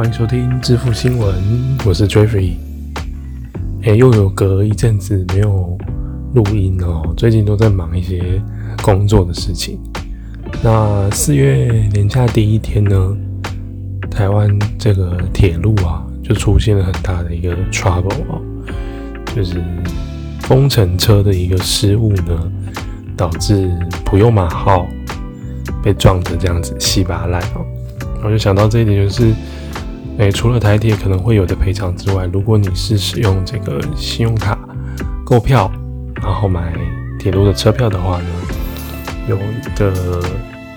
欢迎收听致富新闻，我是 Jeffrey。哎，又有隔一阵子没有录音哦，最近都在忙一些工作的事情。那四月年假第一天呢，台湾这个铁路啊，就出现了很大的一个 trouble 啊，就是工程车的一个失误呢，导致普悠马号被撞得这样子稀巴烂哦。我就想到这一点，就是，诶，除了台铁可能会有的赔偿之外，如果你是使用这个信用卡购票，然后买铁路的车票的话呢，有一个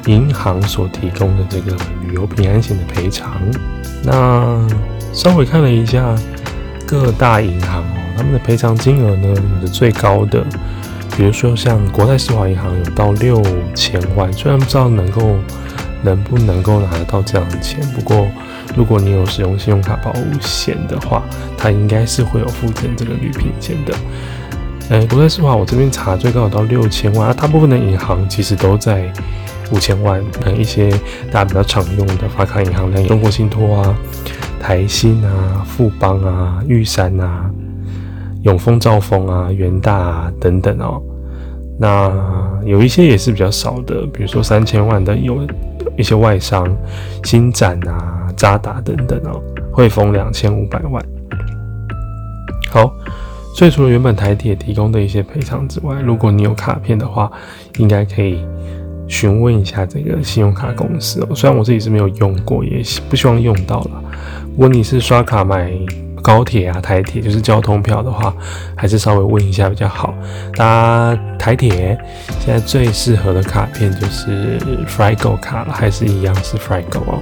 银行所提供的这个旅游平安险的赔偿。那稍微看了一下各大银行哦，他们的赔偿金额呢，有的最高的，比如说像国泰世华银行有到六千万，虽然不知道能够。能不能够拿得到这样的钱？不过，如果你有使用信用卡保险的话，它应该是会有附赠这个旅平险的。呃，国泰世华我这边查最高有到六千万，啊，大部分的银行其实都在五千万。呃，一些大家比较常用的发卡银行，像中国信托啊、台新啊、富邦啊、玉山啊、永丰兆丰啊、元大啊等等哦。那有一些也是比较少的，比如说三千万的有。一些外商，新展啊、渣打等等哦，汇丰两千五百万。好，所以除了原本台铁提供的一些赔偿之外，如果你有卡片的话，应该可以询问一下这个信用卡公司哦。虽然我自己是没有用过，也不希望用到了。如果你是刷卡买。高铁啊，台铁就是交通票的话，还是稍微问一下比较好。搭台铁现在最适合的卡片就是 Flygo 卡了，还是一样是 Flygo 哦，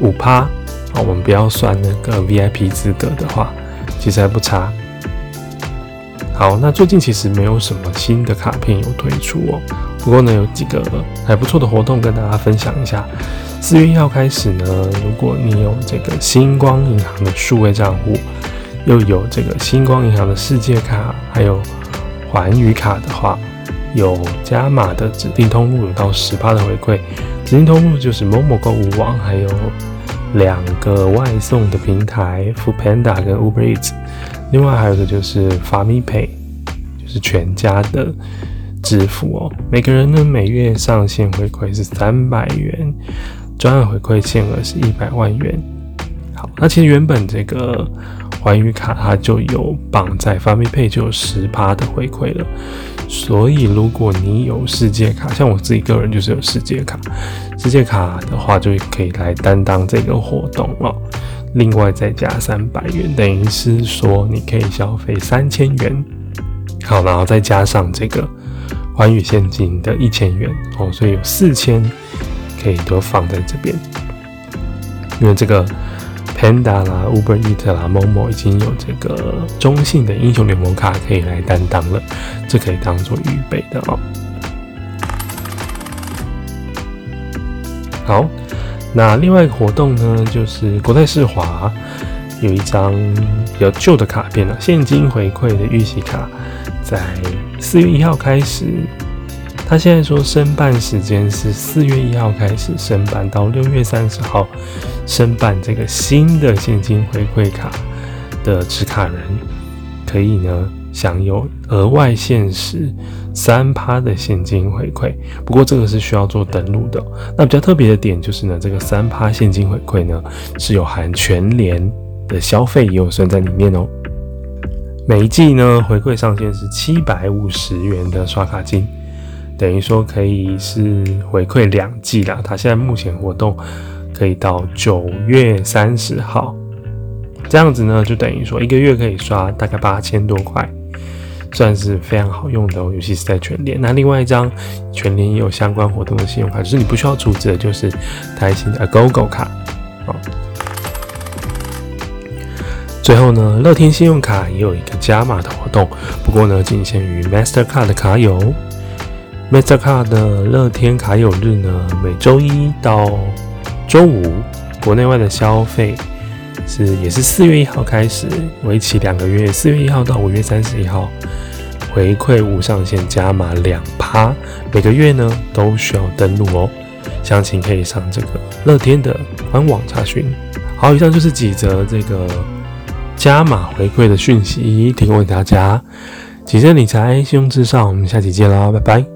五趴。好，我们不要算那个 VIP 资格的话，其实还不差。好，那最近其实没有什么新的卡片有推出哦，不过呢，有几个还不错的活动跟大家分享一下。四月一号开始呢，如果你有这个星光银行的数位账户，又有这个星光银行的世界卡，还有环宇卡的话，有加码的指定通路有到十八的回馈。指定通路就是某某购物网，还有两个外送的平台 f o o Panda 跟 Uber Eats。另外还有一个就是法米 Pay，就是全家的支付哦。每个人呢每月上限回馈是三百元。专案回馈限额是一百万元。好，那其实原本这个环宇卡它就有绑在 f a m i p a y 就有十趴的回馈了，所以如果你有世界卡，像我自己个人就是有世界卡，世界卡的话就可以来担当这个活动哦。另外再加三百元，等于是说你可以消费三千元。好，然后再加上这个环宇现金的一千元哦，所以有四千。可以都放在这边，因为这个 Panda 啦、Uber Eat 啦、Momo 已经有这个中性的英雄联盟卡可以来担当了，这可以当做预备的哦。好，那另外一个活动呢，就是国泰世华有一张比较旧的卡片了，现金回馈的预习卡，在四月一号开始。他现在说申办时间是四月一号开始申办，到六月三十号申办这个新的现金回馈卡的持卡人，可以呢享有额外限时三趴的现金回馈。不过这个是需要做登录的。那比较特别的点就是呢，这个三趴现金回馈呢是有含全联的消费也有算在里面哦。每一季呢回馈上限是七百五十元的刷卡金。等于说可以是回馈两季啦，它现在目前活动可以到九月三十号，这样子呢，就等于说一个月可以刷大概八千多块，算是非常好用的哦，尤其是在全联。那另外一张全联也有相关活动的信用卡，就是你不需要储值的，就是台新的 GoGo 卡哦。最后呢，乐天信用卡也有一个加码的活动，不过呢，仅限于 Mastercard 的卡友。Mastercard 的乐天卡友日呢，每周一到周五，国内外的消费是也是四月一号开始，为期两个月，四月一号到五月三十一号，回馈无上限加码两趴，每个月呢都需要登录哦，详情可以上这个乐天的官网查询。好，以上就是几则这个加码回馈的讯息，提供给大家。谨慎理财，信用至上，我们下期见啦，拜拜。